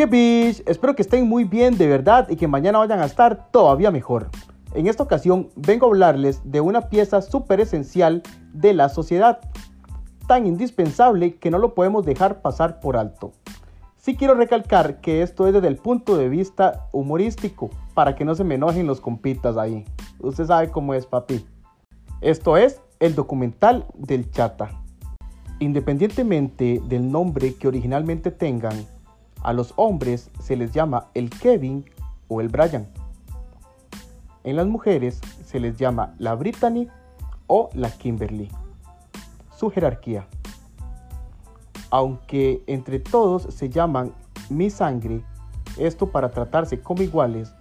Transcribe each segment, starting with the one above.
¡Qué bitch! Espero que estén muy bien de verdad y que mañana vayan a estar todavía mejor. En esta ocasión vengo a hablarles de una pieza súper esencial de la sociedad, tan indispensable que no lo podemos dejar pasar por alto. Sí quiero recalcar que esto es desde el punto de vista humorístico, para que no se me enojen los compitas ahí. Usted sabe cómo es, papi. Esto es el documental del Chata. Independientemente del nombre que originalmente tengan, a los hombres se les llama el Kevin o el Brian. En las mujeres se les llama la Brittany o la Kimberly. Su jerarquía. Aunque entre todos se llaman mi sangre, esto para tratarse como iguales,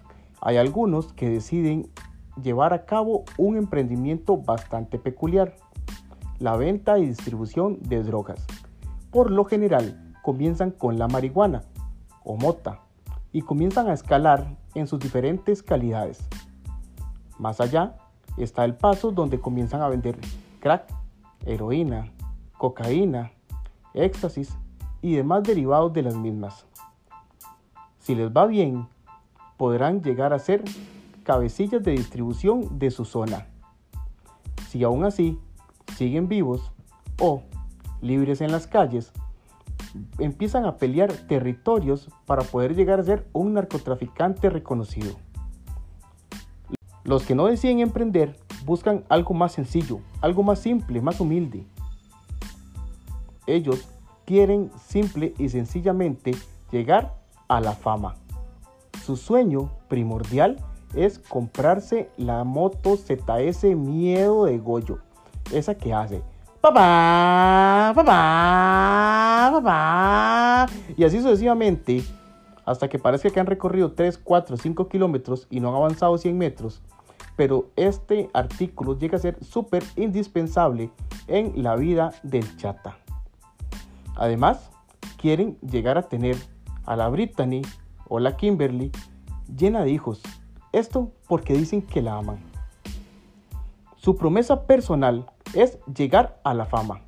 hay algunos que deciden llevar a cabo un emprendimiento bastante peculiar, la venta y distribución de drogas. Por lo general, comienzan con la marihuana o mota y comienzan a escalar en sus diferentes calidades. Más allá está el paso donde comienzan a vender crack, heroína, cocaína, éxtasis y demás derivados de las mismas. Si les va bien, podrán llegar a ser cabecillas de distribución de su zona. Si aún así siguen vivos o libres en las calles, empiezan a pelear territorios para poder llegar a ser un narcotraficante reconocido. Los que no deciden emprender buscan algo más sencillo, algo más simple, más humilde. Ellos quieren simple y sencillamente llegar a la fama. Su sueño primordial es comprarse la moto ZS Miedo de Goyo, esa que hace papá, papá, papá. Y así sucesivamente, hasta que parece que han recorrido 3, 4, 5 kilómetros y no han avanzado 100 metros. Pero este artículo llega a ser súper indispensable en la vida del chata. Además, quieren llegar a tener a la Brittany o la Kimberly llena de hijos. Esto porque dicen que la aman. Su promesa personal es llegar a la fama.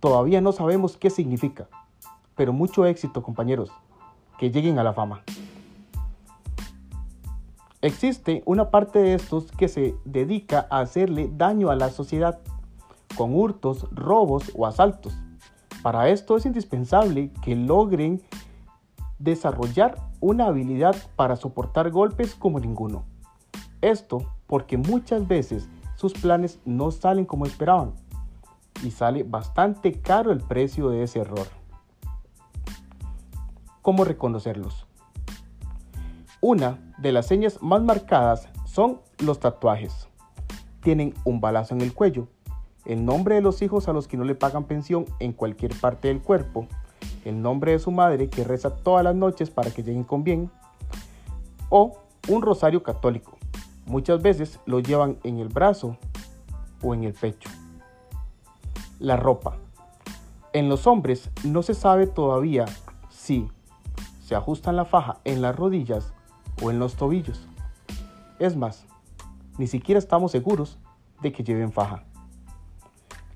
Todavía no sabemos qué significa, pero mucho éxito compañeros, que lleguen a la fama. Existe una parte de estos que se dedica a hacerle daño a la sociedad con hurtos, robos o asaltos. Para esto es indispensable que logren desarrollar una habilidad para soportar golpes como ninguno. Esto porque muchas veces sus planes no salen como esperaban y sale bastante caro el precio de ese error. ¿Cómo reconocerlos? Una de las señas más marcadas son los tatuajes. Tienen un balazo en el cuello, el nombre de los hijos a los que no le pagan pensión en cualquier parte del cuerpo, el nombre de su madre que reza todas las noches para que lleguen con bien, o un rosario católico, Muchas veces lo llevan en el brazo o en el pecho. La ropa. En los hombres no se sabe todavía si se ajustan la faja en las rodillas o en los tobillos. Es más, ni siquiera estamos seguros de que lleven faja.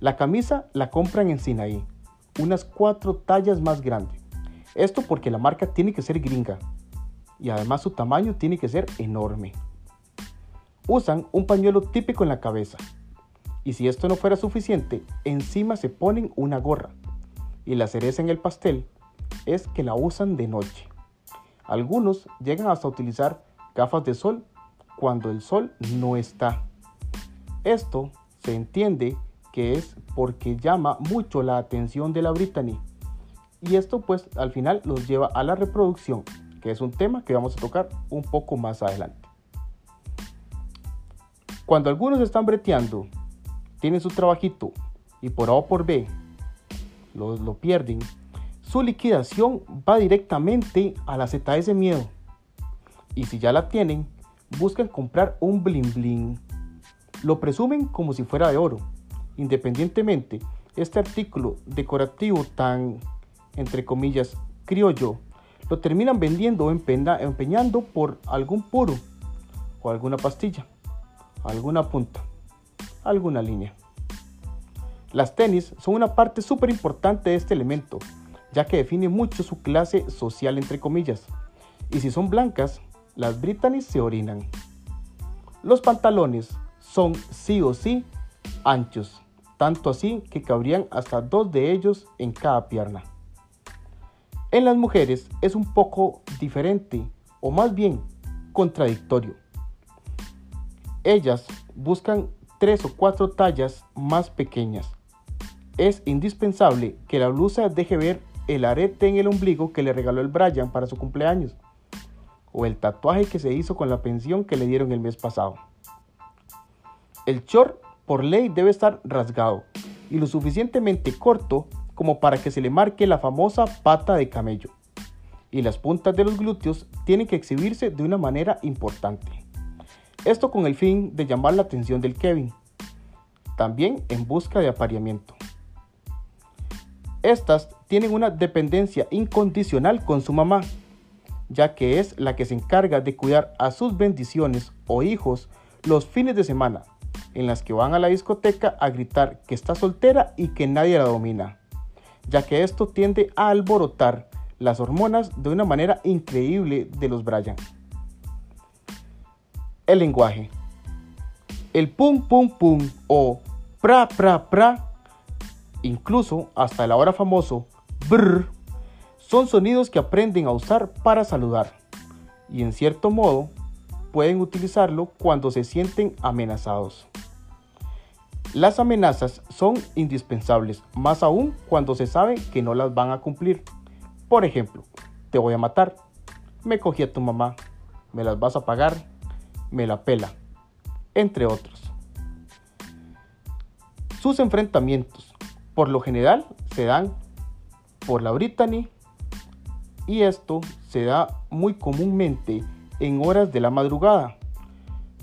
La camisa la compran en Sinaí, unas cuatro tallas más grande. Esto porque la marca tiene que ser gringa y además su tamaño tiene que ser enorme. Usan un pañuelo típico en la cabeza. Y si esto no fuera suficiente, encima se ponen una gorra. Y la cereza en el pastel es que la usan de noche. Algunos llegan hasta utilizar gafas de sol cuando el sol no está. Esto se entiende que es porque llama mucho la atención de la Brittany. Y esto pues al final los lleva a la reproducción, que es un tema que vamos a tocar un poco más adelante. Cuando algunos están breteando, tienen su trabajito y por A o por B lo, pierden, su liquidación va directamente a la ZS Miedo. Y si ya la tienen, buscan comprar un bling bling. Lo presumen como si fuera de oro. Independientemente, este artículo decorativo tan, entre comillas, criollo, lo terminan vendiendo o empeñando por algún puro o alguna pastilla alguna punta, alguna línea. Las tenis son una parte súper importante de este elemento, ya que define mucho su clase social entre comillas. Y si son blancas, las Brittany se orinan. Los pantalones son sí o sí anchos, tanto así que cabrían hasta dos de ellos en cada pierna. En las mujeres es un poco diferente, o más bien contradictorio. Ellas buscan tres o cuatro tallas más pequeñas. Es indispensable que la blusa deje ver el arete en el ombligo que le regaló el Brian para su cumpleaños, o el tatuaje que se hizo con la pensión que le dieron el mes pasado. El short por ley debe estar rasgado y lo suficientemente corto como para que se le marque la famosa pata de camello. Y las puntas de los glúteos tienen que exhibirse de una manera importante. Esto con el fin de llamar la atención del Kevin, también en busca de apareamiento. Estas tienen una dependencia incondicional con su mamá, ya que es la que se encarga de cuidar a sus bendiciones o hijos los fines de semana, en las que van a la discoteca a gritar que está soltera y que nadie la domina, ya que esto tiende a alborotar las hormonas de una manera increíble de los Brian. El lenguaje. El pum pum pum o pra pra pra, incluso hasta el ahora famoso brr, son sonidos que aprenden a usar para saludar y en cierto modo pueden utilizarlo cuando se sienten amenazados. Las amenazas son indispensables, más aún cuando se sabe que no las van a cumplir. Por ejemplo, te voy a matar, me cogí a tu mamá, me las vas a pagar, me la pela, entre otros. Sus enfrentamientos, por lo general, se dan por la Brittany y esto se da muy comúnmente en horas de la madrugada,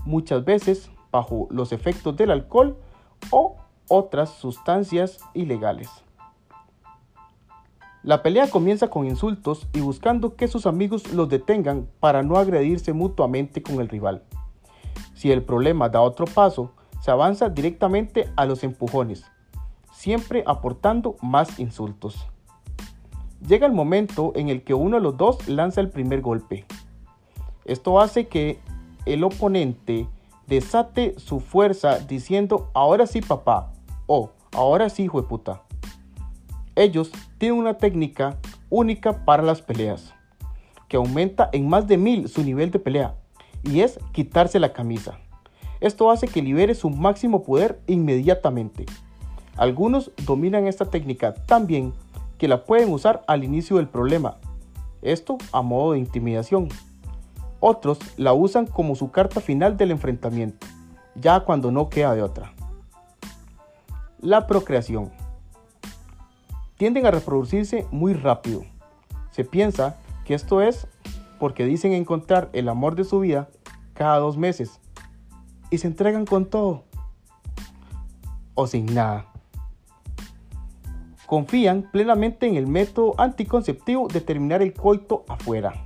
muchas veces bajo los efectos del alcohol o otras sustancias ilegales. La pelea comienza con insultos y buscando que sus amigos los detengan para no agredirse mutuamente con el rival. Si el problema da otro paso, se avanza directamente a los empujones, siempre aportando más insultos. Llega el momento en el que uno de los dos lanza el primer golpe. Esto hace que el oponente desate su fuerza diciendo ahora sí papá o ahora sí hijo de puta. Ellos tienen una técnica única para las peleas, que aumenta en más de mil su nivel de pelea, y es quitarse la camisa. Esto hace que libere su máximo poder inmediatamente. Algunos dominan esta técnica tan bien que la pueden usar al inicio del problema, esto a modo de intimidación. Otros la usan como su carta final del enfrentamiento, ya cuando no queda de otra. La procreación. Tienden a reproducirse muy rápido. Se piensa que esto es porque dicen encontrar el amor de su vida cada dos meses y se entregan con todo o sin nada. Confían plenamente en el método anticonceptivo de terminar el coito afuera.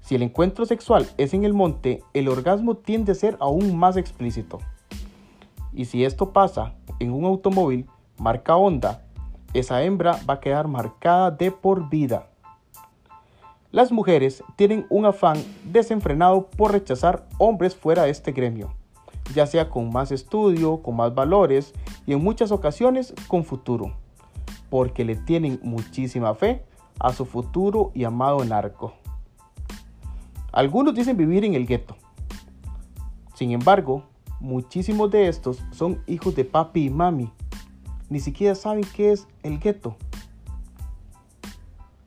Si el encuentro sexual es en el monte, el orgasmo tiende a ser aún más explícito. Y si esto pasa en un automóvil marca Honda, esa hembra va a quedar marcada de por vida. Las mujeres tienen un afán desenfrenado por rechazar hombres fuera de este gremio, ya sea con más estudio, con más valores y en muchas ocasiones con futuro, porque le tienen muchísima fe a su futuro y amado narco. Algunos dicen vivir en el gueto. Sin embargo, muchísimos de estos son hijos de papi y mami. Ni siquiera saben qué es el gueto.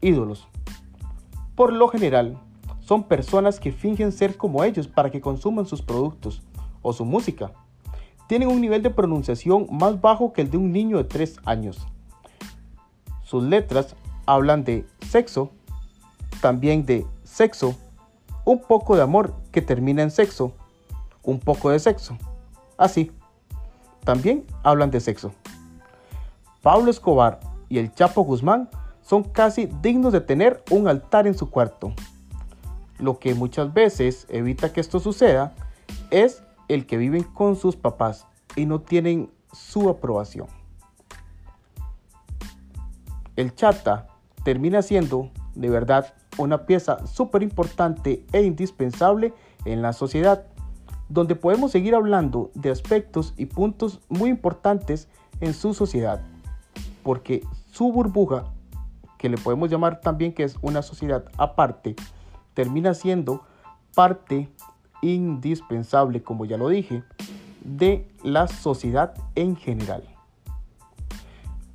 Ídolos. Por lo general, son personas que fingen ser como ellos para que consuman sus productos o su música. Tienen un nivel de pronunciación más bajo que el de un niño de 3 años. Sus letras hablan de sexo, también de sexo un poco de amor que termina en sexo, un poco de sexo. Así, también hablan de sexo. Pablo Escobar y el Chapo Guzmán son casi dignos de tener un altar en su cuarto. Lo que muchas veces evita que esto suceda es el que viven con sus papás y no tienen su aprobación. El chata termina siendo de verdad una pieza súper importante e indispensable en la sociedad, donde podemos seguir hablando de aspectos y puntos muy importantes en su sociedad, porque su burbuja, que le podemos llamar también que es una sociedad aparte, termina siendo parte indispensable, como ya lo dije, de la sociedad en general.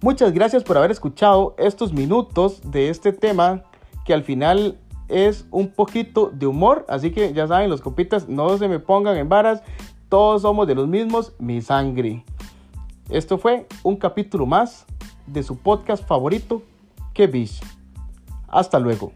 Muchas gracias por haber escuchado estos minutos de este tema que al final es un poquito de humor, así que ya saben los copitas, no se me pongan en varas, todos somos de los mismos, mi sangre. Esto fue un capítulo más de su podcast favorito, Que Hasta luego.